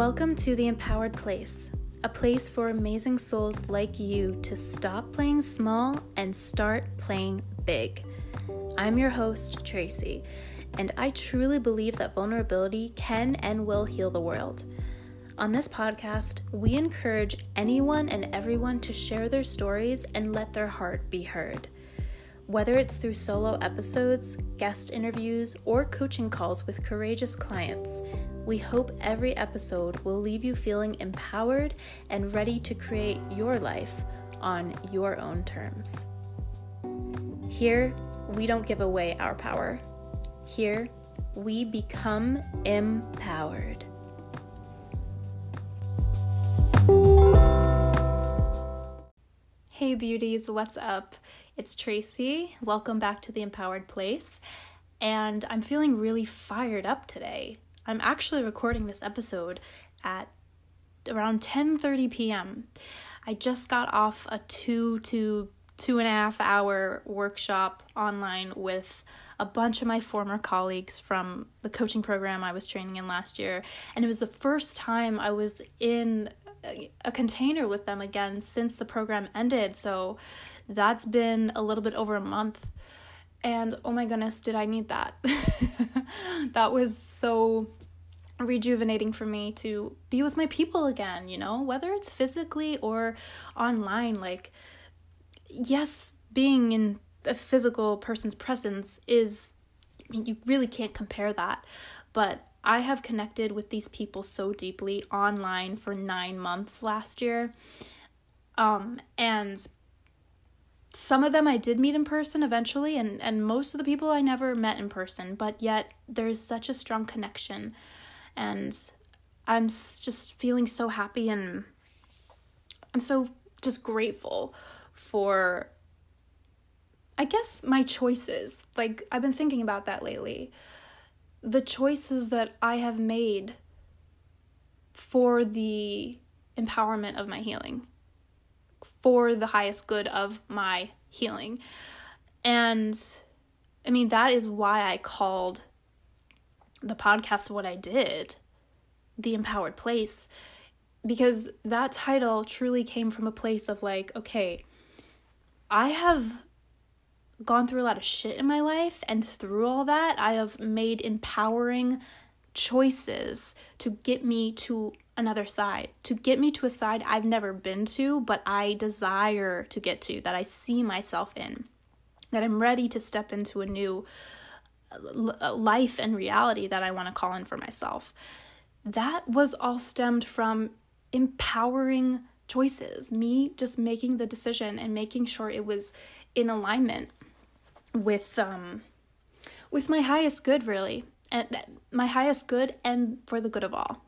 Welcome to the Empowered Place, a place for amazing souls like you to stop playing small and start playing big. I'm your host, Tracy, and I truly believe that vulnerability can and will heal the world. On this podcast, we encourage anyone and everyone to share their stories and let their heart be heard. Whether it's through solo episodes, guest interviews, or coaching calls with courageous clients, we hope every episode will leave you feeling empowered and ready to create your life on your own terms. Here, we don't give away our power. Here, we become empowered. Hey, beauties, what's up? It's Tracy. Welcome back to the Empowered Place. And I'm feeling really fired up today. I'm actually recording this episode at around 10:30 p.m. I just got off a two to two and a half hour workshop online with a bunch of my former colleagues from the coaching program I was training in last year. And it was the first time I was in a container with them again since the program ended. So that's been a little bit over a month. And oh my goodness, did I need that? that was so rejuvenating for me to be with my people again, you know, whether it's physically or online. Like, yes, being in a physical person's presence is, I mean, you really can't compare that. But I have connected with these people so deeply online for nine months last year. Um, and some of them I did meet in person eventually, and, and most of the people I never met in person, but yet there's such a strong connection. And I'm just feeling so happy and I'm so just grateful for, I guess, my choices. Like, I've been thinking about that lately. The choices that I have made for the empowerment of my healing for the highest good of my healing. And I mean, that is why I called the podcast what I did, The Empowered Place, because that title truly came from a place of like, okay, I have gone through a lot of shit in my life, and through all that, I have made empowering choices to get me to another side, to get me to a side I've never been to, but I desire to get to, that I see myself in, that I'm ready to step into a new Uh, uh, life and reality that I want to call in for myself. That was all stemmed from empowering choices, me just making the decision and making sure it was in alignment with um with my highest good really and uh, my highest good and for the good of all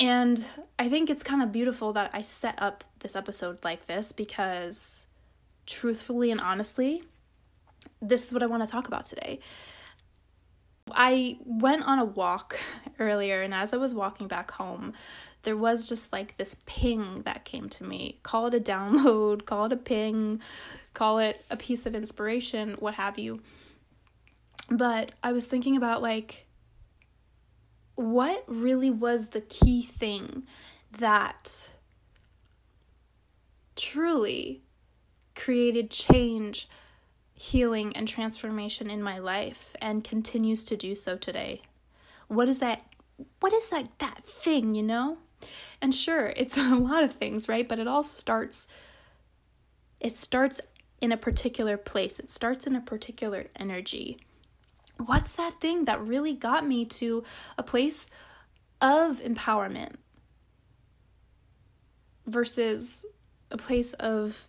and I think it's kind of beautiful that I set up this episode like this because, truthfully and honestly, this is what I want to talk about today. I went on a walk earlier, and as I was walking back home, there was just like this ping that came to me. Call it a download, call it a ping, call it a piece of inspiration, what have you. But I was thinking about like, what really was the key thing that truly created change, healing, and transformation in my life and continues to do so today? What is that? What is that that thing, you know? And sure, it's a lot of things, right? But it all starts it starts in a particular place. It starts in a particular energy what's that thing that really got me to a place of empowerment versus a place of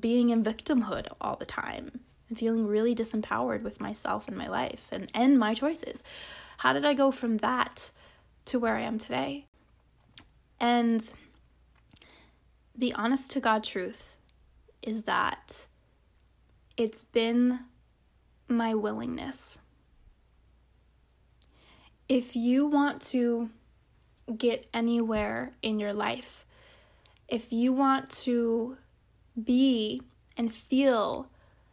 being in victimhood all the time and feeling really disempowered with myself and my life and, and my choices. How did I go from that to where I am today? And the honest to God truth is that it's been my willingness. If you want to get anywhere in your life, if you want to be and feel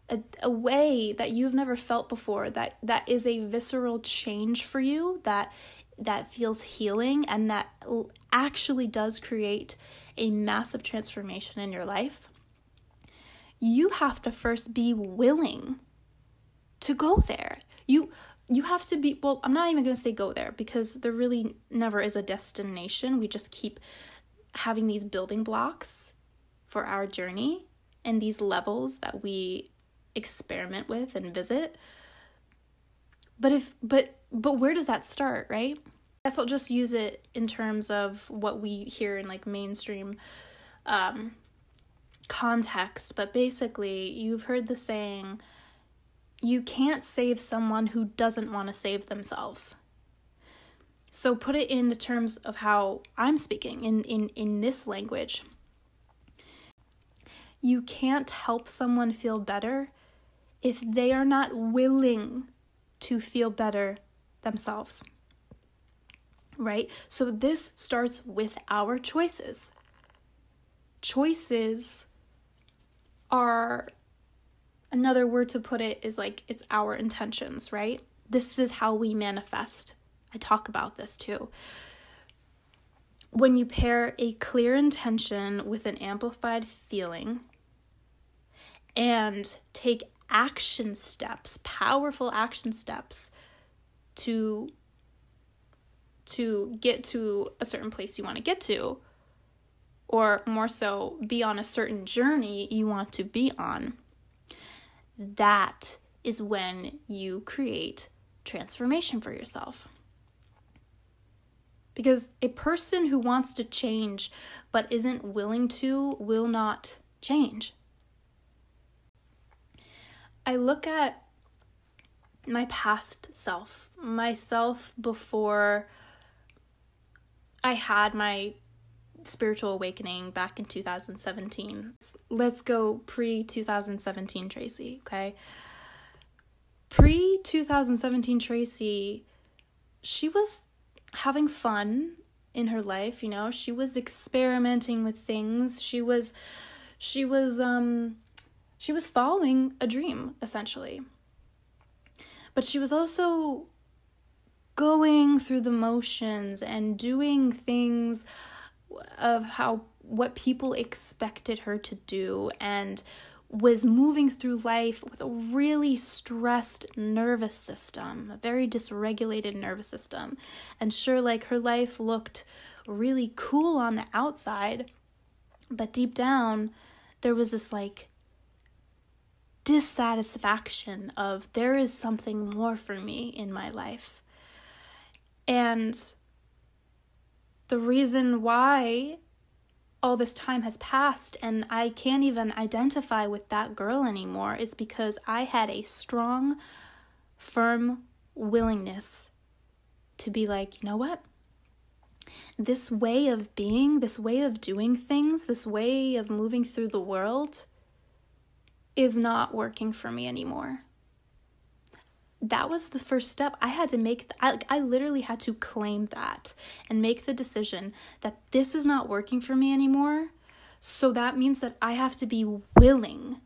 a, a way that you've never felt before, that, that is a visceral change for you, that that feels healing and that actually does create a massive transformation in your life, you have to first be willing to go there. You you have to be well, I'm not even going to say go there because there really never is a destination. We just keep having these building blocks for our journey and these levels that we experiment with and visit. But if but but where does that start, right? I guess I'll just use it in terms of what we hear in like mainstream um context, but basically you've heard the saying you can't save someone who doesn't want to save themselves. So put it in the terms of how I'm speaking in, in, in this language. You can't help someone feel better if they are not willing to feel better themselves. Right? So this starts with our choices. Choices are another word to put it is like it's our intentions, right? This is how we manifest. I talk about this too. When you pair a clear intention with an amplified feeling and take action steps, powerful action steps to to get to a certain place you want to get to or more so be on a certain journey you want to be on that is when you create transformation for yourself. Because a person who wants to change but isn't willing to will not change. I look at my past self, myself before I had my spiritual awakening back in 2017. Let's go pre 2017 Tracy, okay? Pre 2017 Tracy, she was having fun in her life, you know? She was experimenting with things. She was she was um she was following a dream essentially. But she was also going through the motions and doing things of how what people expected her to do and was moving through life with a really stressed nervous system, a very dysregulated nervous system. And sure, like her life looked really cool on the outside, but deep down, there was this like dissatisfaction of there is something more for me in my life. And the reason why all this time has passed and I can't even identify with that girl anymore is because I had a strong, firm willingness to be like, you know what? This way of being, this way of doing things, this way of moving through the world is not working for me anymore. That was the first step. I had to make I, I literally had to claim that and make the decision that this is not working for me anymore. So that means that i have to be willing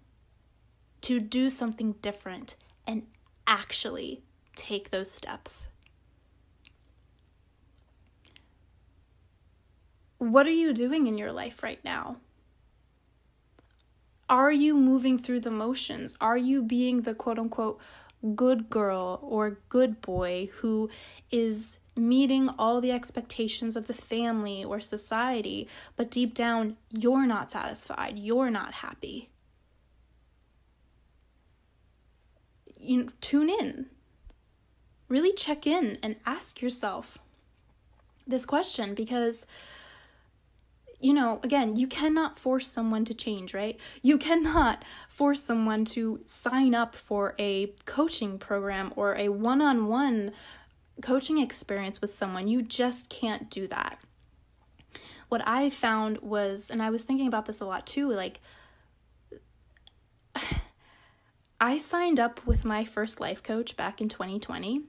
to do something different and actually take those steps. What are you doing in your life right now are you moving through the motions are you being the quote unquote good girl or good boy who is meeting all the expectations of the family or society, but deep down, you're not satisfied, you're not happy. You know, tune in. Really check in and ask yourself this question because you know, again, you cannot force someone to change, right? You cannot force someone to sign up for a coaching program or a one on one coaching experience with someone. You just can't do that. What I found was, and I was thinking about this a lot too, like, I signed up with my first life coach back in 2020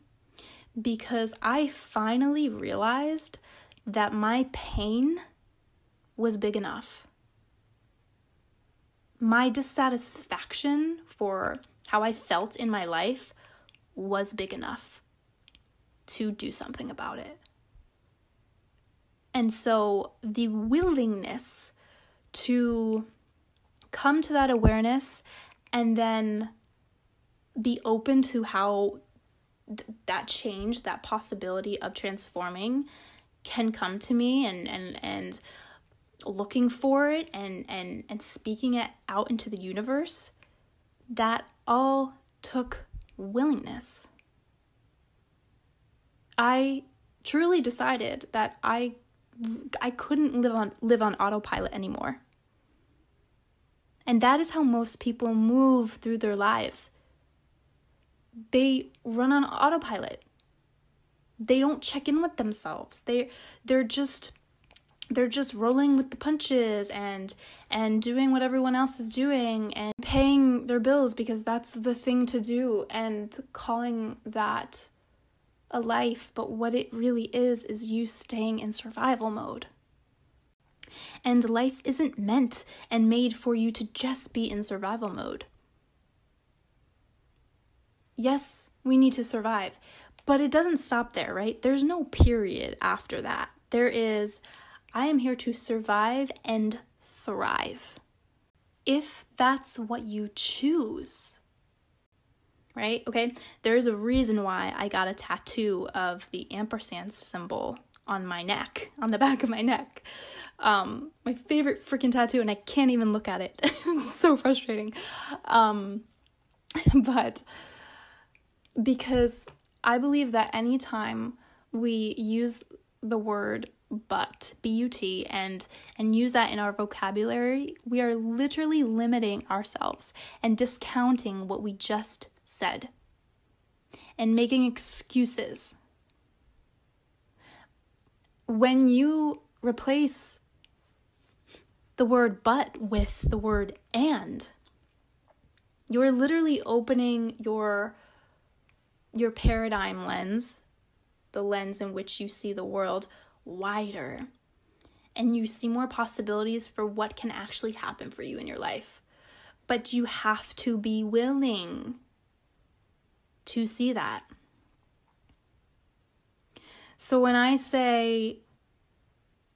because I finally realized that my pain was big enough. My dissatisfaction for how I felt in my life was big enough to do something about it. And so the willingness to come to that awareness and then be open to how th- that change, that possibility of transforming can come to me and and and looking for it and and and speaking it out into the universe that all took willingness. I truly decided that i i couldn't live on live on autopilot anymore. And that is how most people move through their lives. They run on autopilot. They don't check in with themselves. They they're just they're just rolling with the punches and and doing what everyone else is doing and paying their bills because that's the thing to do and calling that a life but what it really is is you staying in survival mode. And life isn't meant and made for you to just be in survival mode. Yes we need to survive but it doesn't stop there right? There's no period after that. There is I am here to survive and thrive. If that's what you choose, right? Okay, there's a reason why I got a tattoo of the ampersand symbol on my neck, on the back of my neck. Um, my favorite freaking tattoo, and I can't even look at it. it's so frustrating. Um, but because I believe that anytime we use the word but b-u-t and and use that in our vocabulary we are literally limiting ourselves and discounting what we just said and making excuses. When you replace the word but with the word and you're literally opening your your paradigm lens the lens in which you see the world wider and you see more possibilities for what can actually happen for you in your life. But you have to be willing to see that. So when I say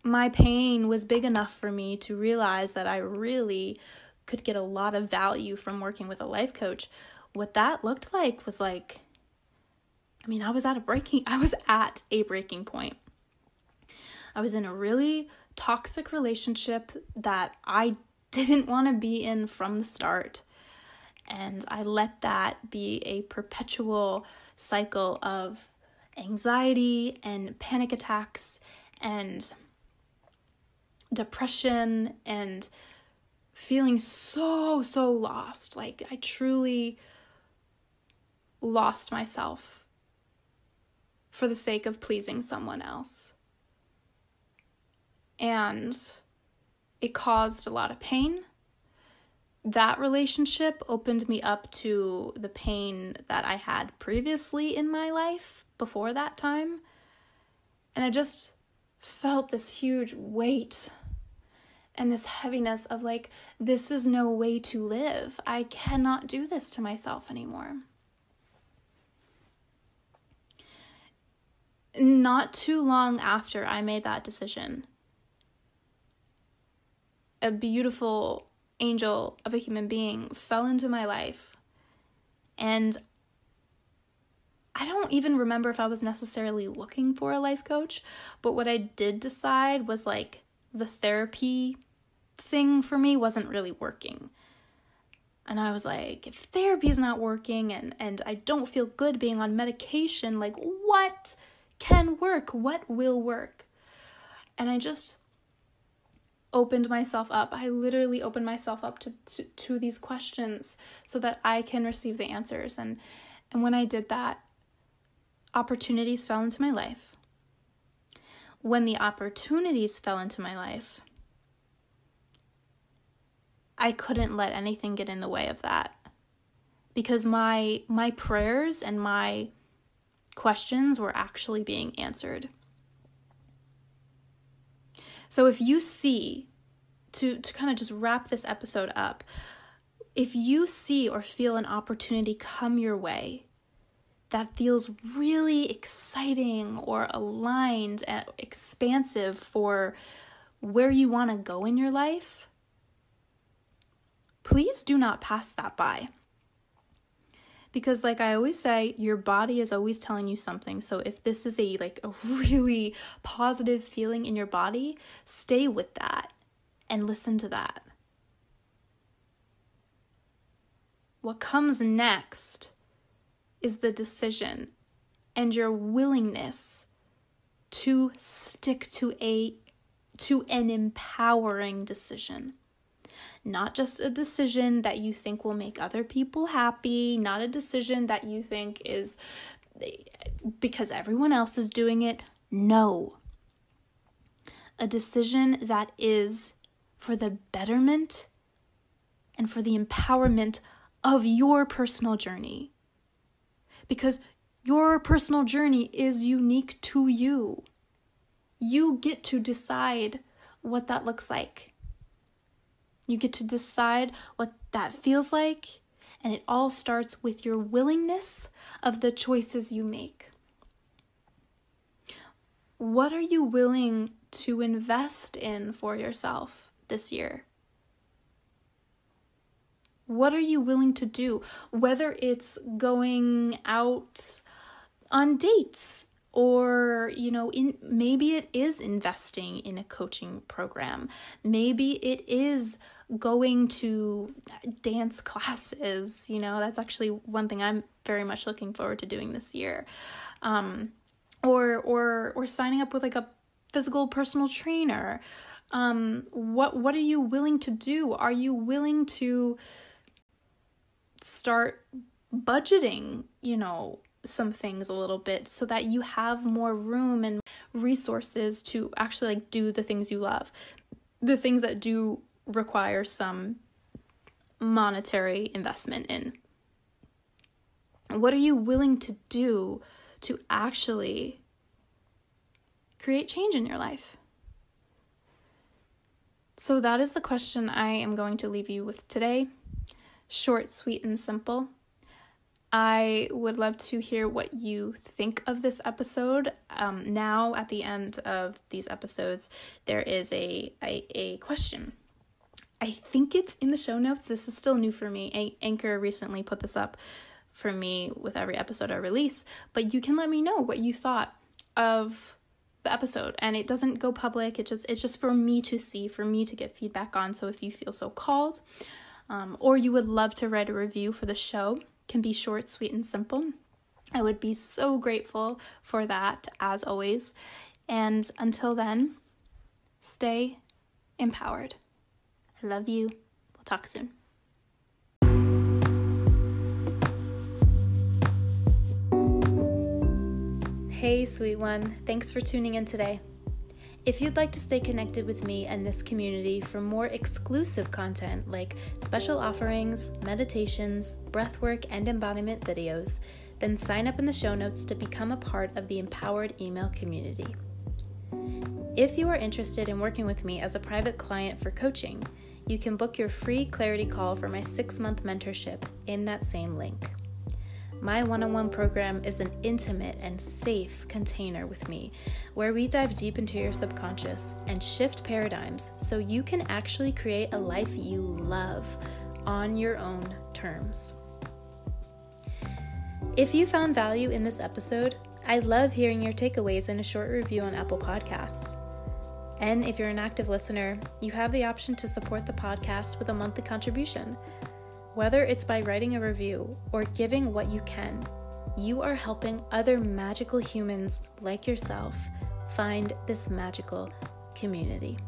my pain was big enough for me to realize that I really could get a lot of value from working with a life coach, what that looked like was like I mean, I was at a breaking I was at a breaking point. I was in a really toxic relationship that I didn't want to be in from the start. And I let that be a perpetual cycle of anxiety and panic attacks and depression and feeling so, so lost. Like, I truly lost myself for the sake of pleasing someone else and it caused a lot of pain. That relationship opened me up to the pain that I had previously in my life before that time. And I just felt this huge weight and this heaviness of like, this is no way to live. I cannot do this to myself anymore. Not too long after I made that decision, a beautiful angel of a human being fell into my life. And I don't even remember if I was necessarily looking for a life coach, but what I did decide was like the therapy thing for me wasn't really working. And I was like, if therapy is not working and, and I don't feel good being on medication, like what can work? What will work? And I just opened myself up. I literally opened myself up to, to, to these questions so that I can receive the answers. And, and when I did that, opportunities fell into my life. When the opportunities fell into my life, I couldn't let anything get in the way of that. Because my my prayers and my questions were actually being answered. So if you see, to, to kind of just wrap this episode up, if you see or feel an opportunity come your way that feels really exciting or aligned and expansive for where you want to go in your life, please do not pass that by. Because like I always say, your body is always telling you something. So if this is a like a really positive feeling in your body, stay with that and listen to that. What comes next is the decision and your willingness to stick to a to an empowering decision. Not just a decision that you think will make other people happy, not a decision that you think is because everyone else is doing it. No. A decision that is for the betterment and for the empowerment of your personal journey because your personal journey is unique to you. You get to decide what that looks like. You get to decide what that feels like, and it all starts with your willingness of the choices you make. What are you willing to invest in for yourself this year? What are you willing to do? Whether it's going out on dates or you know in maybe it is investing in a coaching program maybe it is going to dance classes you know that's actually one thing i'm very much looking forward to doing this year. Um or or or signing up with like a physical personal trainer. Um what what are you willing to do? Are you willing to start budgeting, you know, some things a little bit so that you have more room and resources to actually like do the things you love. The things that do require some monetary investment in. What are you willing to do to actually create change in your life? So, that is the question I am going to leave you with today short, sweet, and simple. I would love to hear what you think of this episode. Um, now, at the end of these episodes, there is a, a, a question. I think it's in the show notes. This is still new for me. Anchor recently put this up for me with every episode I release, but you can let me know what you thought of the episode and it doesn't go public. It just it's just for me to see, for me to get feedback on. So if you feel so called, um, or you would love to write a review for the show, can be short, sweet, and simple. I would be so grateful for that, as always. And until then, stay empowered. I love you. We'll talk soon. Hey, sweet one. Thanks for tuning in today. If you'd like to stay connected with me and this community for more exclusive content like special offerings, meditations, breathwork, and embodiment videos, then sign up in the show notes to become a part of the empowered email community. If you are interested in working with me as a private client for coaching, you can book your free clarity call for my six month mentorship in that same link. My one on one program is an intimate and safe container with me where we dive deep into your subconscious and shift paradigms so you can actually create a life you love on your own terms. If you found value in this episode, I love hearing your takeaways in a short review on Apple Podcasts. And if you're an active listener, you have the option to support the podcast with a monthly contribution. Whether it's by writing a review or giving what you can, you are helping other magical humans like yourself find this magical community.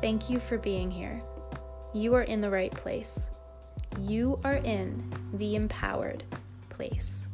Thank you for being here. You are in the right place. You are in the empowered place.